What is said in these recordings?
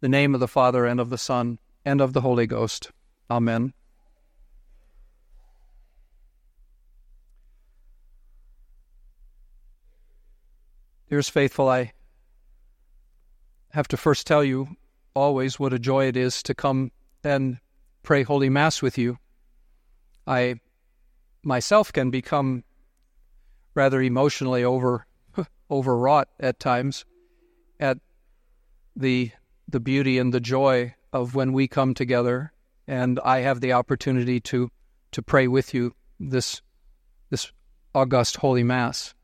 the name of the Father, and of the Son, and of the Holy Ghost. Amen. Dearest faithful, I have to first tell you always what a joy it is to come and pray Holy Mass with you. I myself can become rather emotionally over overwrought at times at the the beauty and the joy of when we come together and I have the opportunity to to pray with you this this august holy mass.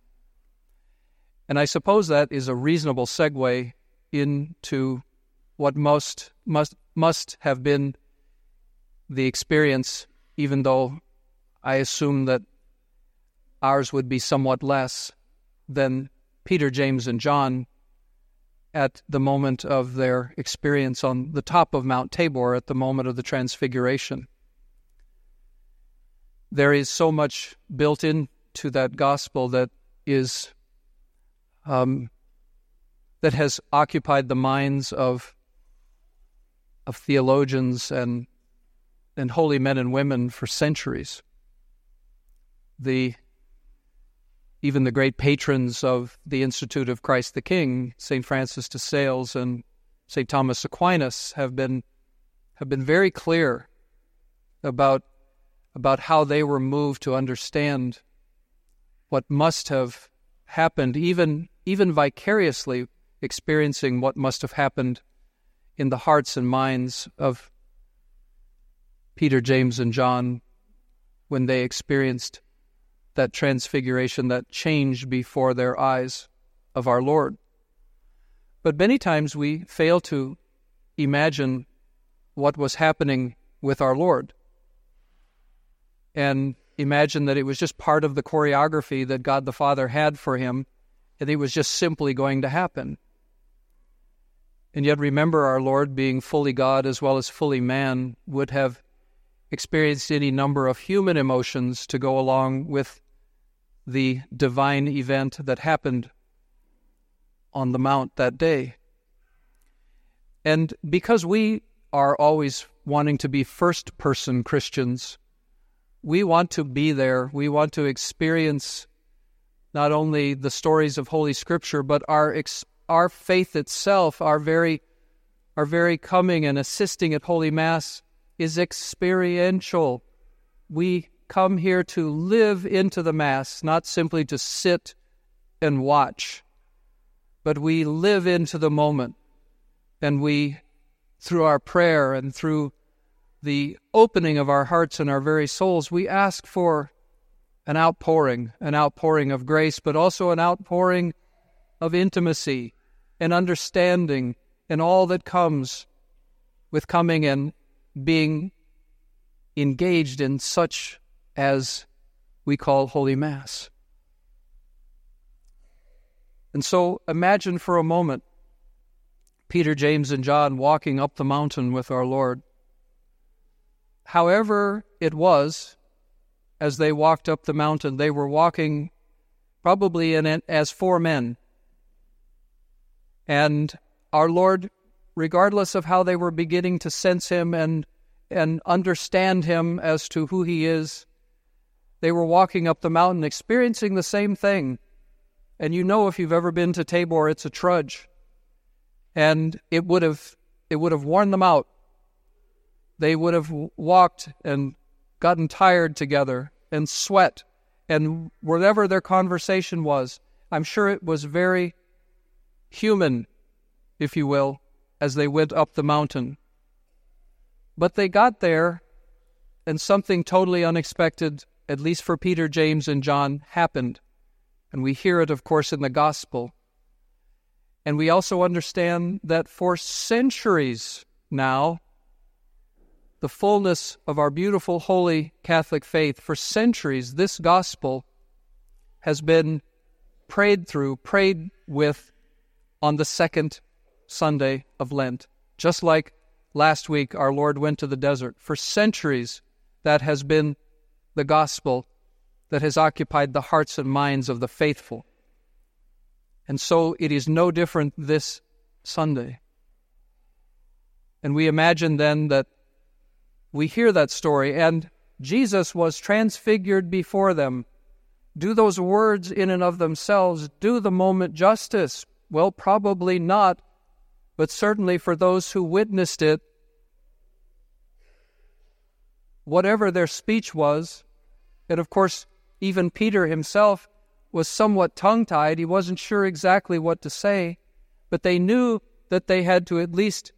And I suppose that is a reasonable segue into what most must must have been the experience, even though I assume that ours would be somewhat less than Peter, James, and John at the moment of their experience on the top of Mount Tabor at the moment of the Transfiguration. There is so much built into that gospel that is um, that has occupied the minds of of theologians and and holy men and women for centuries. The even the great patrons of the Institute of Christ the King, St. Francis de Sales and St. Thomas Aquinas, have been have been very clear about about how they were moved to understand what must have happened, even even vicariously experiencing what must have happened in the hearts and minds of Peter, James, and John when they experienced that transfiguration, that change before their eyes of our Lord. But many times we fail to imagine what was happening with our Lord and imagine that it was just part of the choreography that God the Father had for him and it was just simply going to happen. And yet, remember, our Lord, being fully God as well as fully man, would have experienced any number of human emotions to go along with the divine event that happened on the Mount that day. And because we are always wanting to be first person Christians, we want to be there. We want to experience not only the stories of Holy Scripture, but our, our faith itself, our very, our very coming and assisting at Holy Mass is experiential. We come here to live into the Mass, not simply to sit and watch, but we live into the moment. And we, through our prayer and through the opening of our hearts and our very souls, we ask for an outpouring, an outpouring of grace, but also an outpouring of intimacy and understanding and all that comes with coming and being engaged in such as we call Holy Mass. And so imagine for a moment Peter, James, and John walking up the mountain with our Lord. However, it was as they walked up the mountain, they were walking probably in it as four men. And our Lord, regardless of how they were beginning to sense Him and, and understand Him as to who He is, they were walking up the mountain experiencing the same thing. And you know if you've ever been to Tabor, it's a trudge. And it would have it would have worn them out. They would have walked and gotten tired together and sweat and whatever their conversation was. I'm sure it was very human, if you will, as they went up the mountain. But they got there, and something totally unexpected at least for Peter, James, and John, happened. And we hear it, of course, in the gospel. And we also understand that for centuries now, the fullness of our beautiful, holy Catholic faith, for centuries, this gospel has been prayed through, prayed with on the second Sunday of Lent. Just like last week, our Lord went to the desert. For centuries, that has been the gospel that has occupied the hearts and minds of the faithful. And so it is no different this Sunday. And we imagine then that we hear that story, and Jesus was transfigured before them. Do those words in and of themselves do the moment justice? Well, probably not, but certainly for those who witnessed it, whatever their speech was, and of course, even Peter himself was somewhat tongue tied. He wasn't sure exactly what to say, but they knew that they had to at least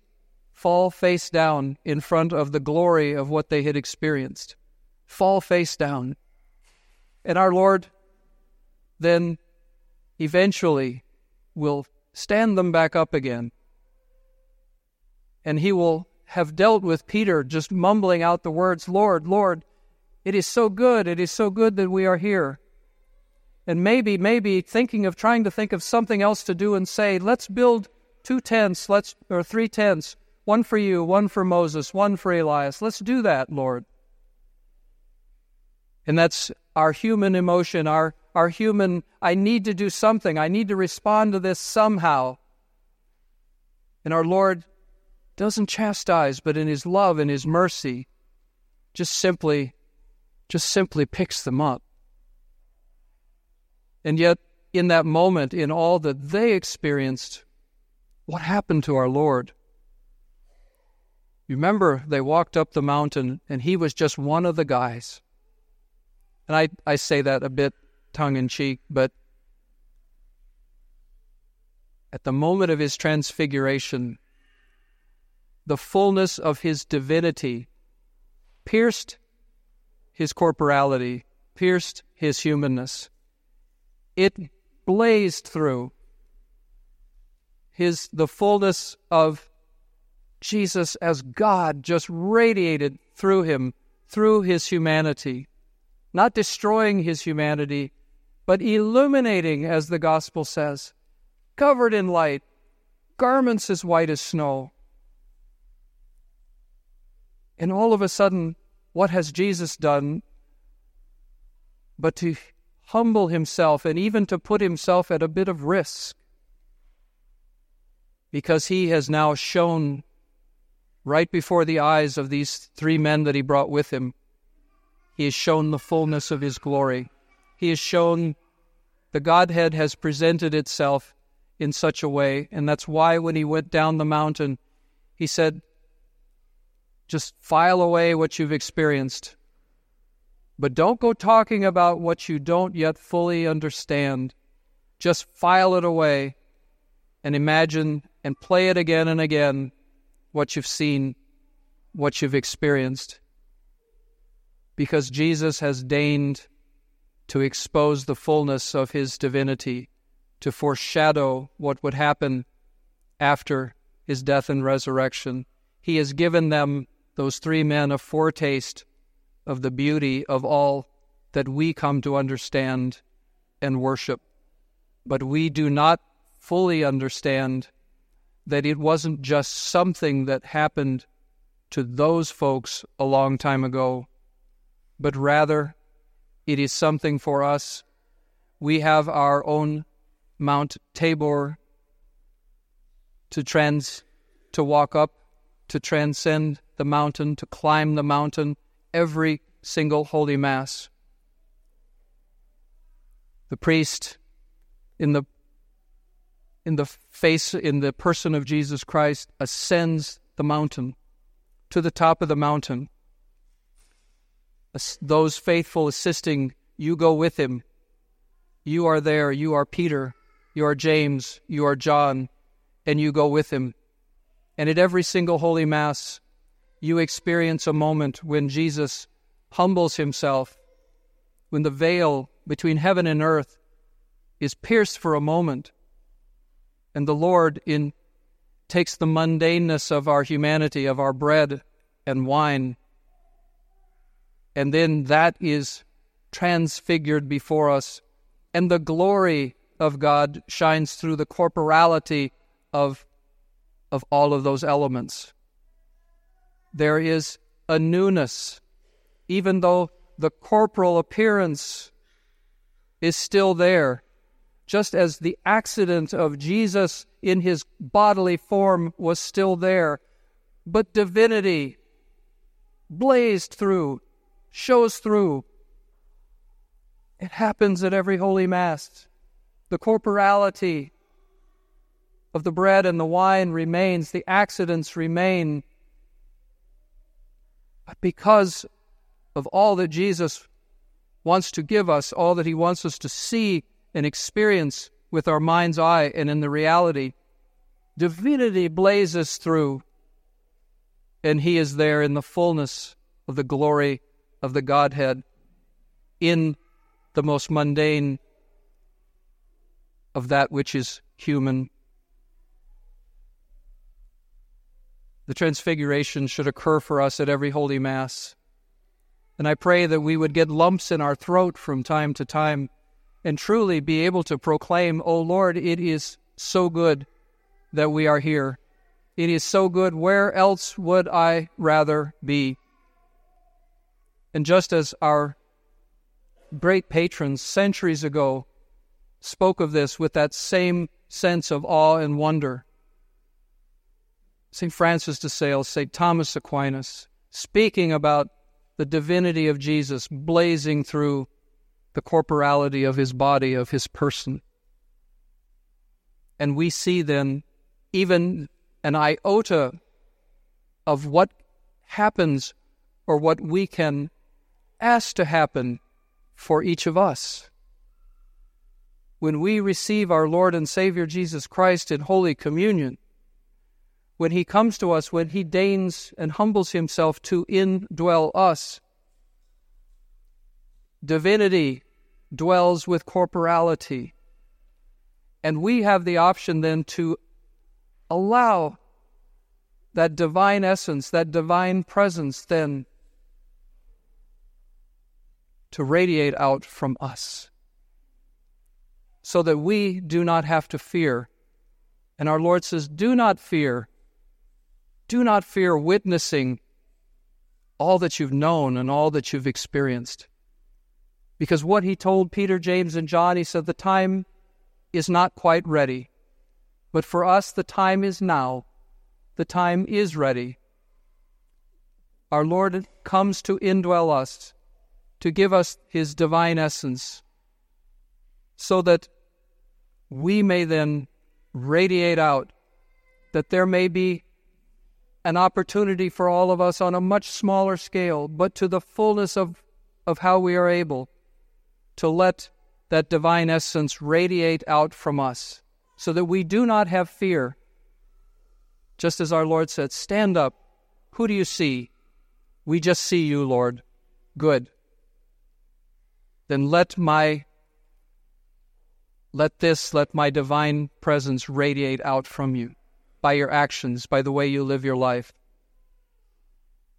fall face down in front of the glory of what they had experienced. Fall face down. And our Lord then eventually will stand them back up again. And he will have dealt with Peter just mumbling out the words, Lord, Lord, it is so good, it is so good that we are here. And maybe, maybe thinking of trying to think of something else to do and say, let's build two tents, let's or three tents one for you, one for Moses, one for Elias. Let's do that, Lord. And that's our human emotion, our, our human, I need to do something. I need to respond to this somehow. And our Lord doesn't chastise, but in His love and His mercy, just simply, just simply picks them up. And yet, in that moment, in all that they experienced, what happened to our Lord? You remember they walked up the mountain and he was just one of the guys. And I, I say that a bit tongue in cheek, but at the moment of his transfiguration, the fullness of his divinity pierced his corporality, pierced his humanness. It blazed through his the fullness of Jesus as God just radiated through him, through his humanity, not destroying his humanity, but illuminating, as the gospel says, covered in light, garments as white as snow. And all of a sudden, what has Jesus done but to humble himself and even to put himself at a bit of risk? Because he has now shown right before the eyes of these three men that he brought with him. He has shown the fullness of his glory. He has shown the Godhead has presented itself in such a way. And that's why when he went down the mountain, he said, just file away what you've experienced. But don't go talking about what you don't yet fully understand. Just file it away and imagine and play it again and again what you've seen, what you've experienced. Because Jesus has deigned to expose the fullness of his divinity, to foreshadow what would happen after his death and resurrection. He has given them, those three men, a foretaste of the beauty of all that we come to understand and worship. But we do not fully understand that it wasn't just something that happened to those folks a long time ago, but rather it is something for us. We have our own Mount Tabor to trans to walk up, to transcend the mountain, to climb the mountain every single holy mass. The priest in the in the face, in the person of Jesus Christ, ascends the mountain to the top of the mountain. Those faithful assisting, you go with him. You are there. You are Peter. You are James. You are John. And you go with him. And at every single Holy Mass, you experience a moment when Jesus humbles himself, when the veil between heaven and earth is pierced for a moment, and the Lord in takes the mundaneness of our humanity, of our bread and wine, and then that is transfigured before us, and the glory of God shines through the corporality of, of all of those elements. There is a newness, even though the corporal appearance is still there just as the accident of Jesus in his bodily form was still there, but divinity blazed through, shows through. It happens at every Holy Mass. The corporality of the bread and the wine remains, the accidents remain. But because of all that Jesus wants to give us, all that He wants us to see and experience with our mind's eye and in the reality, divinity blazes through, and He is there in the fullness of the glory of the Godhead, in the most mundane of that which is human. The transfiguration should occur for us at every Holy Mass. And I pray that we would get lumps in our throat from time to time and truly be able to proclaim, O oh Lord, it is so good that we are here. It is so good. Where else would I rather be? And just as our great patrons centuries ago spoke of this with that same sense of awe and wonder, St. Francis de Sales, St. Thomas Aquinas, speaking about the divinity of Jesus blazing through the corporality of his body, of his person. And we see then even an iota of what happens or what we can ask to happen for each of us. When we receive our Lord and Savior Jesus Christ in Holy Communion, when He comes to us, when He deigns and humbles Himself to indwell us. Divinity dwells with corporality. And we have the option then to allow that divine essence, that divine presence, then to radiate out from us so that we do not have to fear. And our Lord says, Do not fear do not fear witnessing all that you've known and all that you've experienced. Because what he told Peter, James, and John, he said, the time is not quite ready. But for us, the time is now. The time is ready. Our Lord comes to indwell us, to give us his divine essence, so that we may then radiate out, that there may be an opportunity for all of us on a much smaller scale, but to the fullness of, of how we are able to let that divine essence radiate out from us so that we do not have fear. Just as our Lord said, Stand up. Who do you see? We just see you, Lord. Good. Then let my let this, let my divine presence radiate out from you by your actions, by the way you live your life.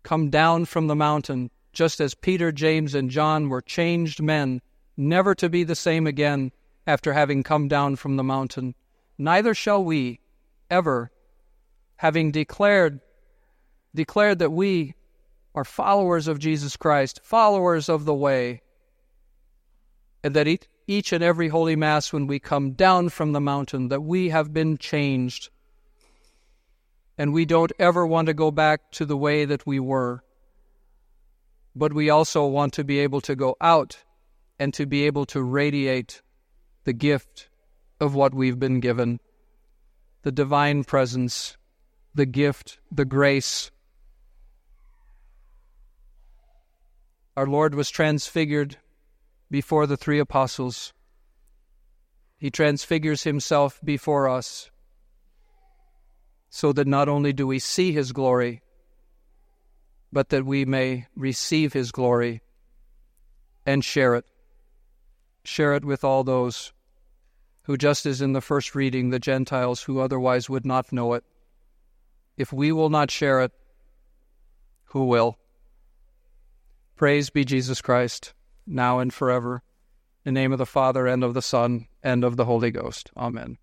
Come down from the mountain, just as Peter, James, and John were changed men, never to be the same again after having come down from the mountain. Neither shall we ever, having declared declared that we are followers of Jesus Christ, followers of the way, and that each and every holy mass when we come down from the mountain that we have been changed and we don't ever want to go back to the way that we were. But we also want to be able to go out and to be able to radiate the gift of what we've been given the divine presence, the gift, the grace. Our Lord was transfigured before the three apostles. He transfigures himself before us so that not only do we see his glory, but that we may receive his glory and share it. Share it with all those who, just as in the first reading, the Gentiles who otherwise would not know it. If we will not share it, who will? Praise be Jesus Christ, now and forever. In the name of the Father, and of the Son, and of the Holy Ghost. Amen.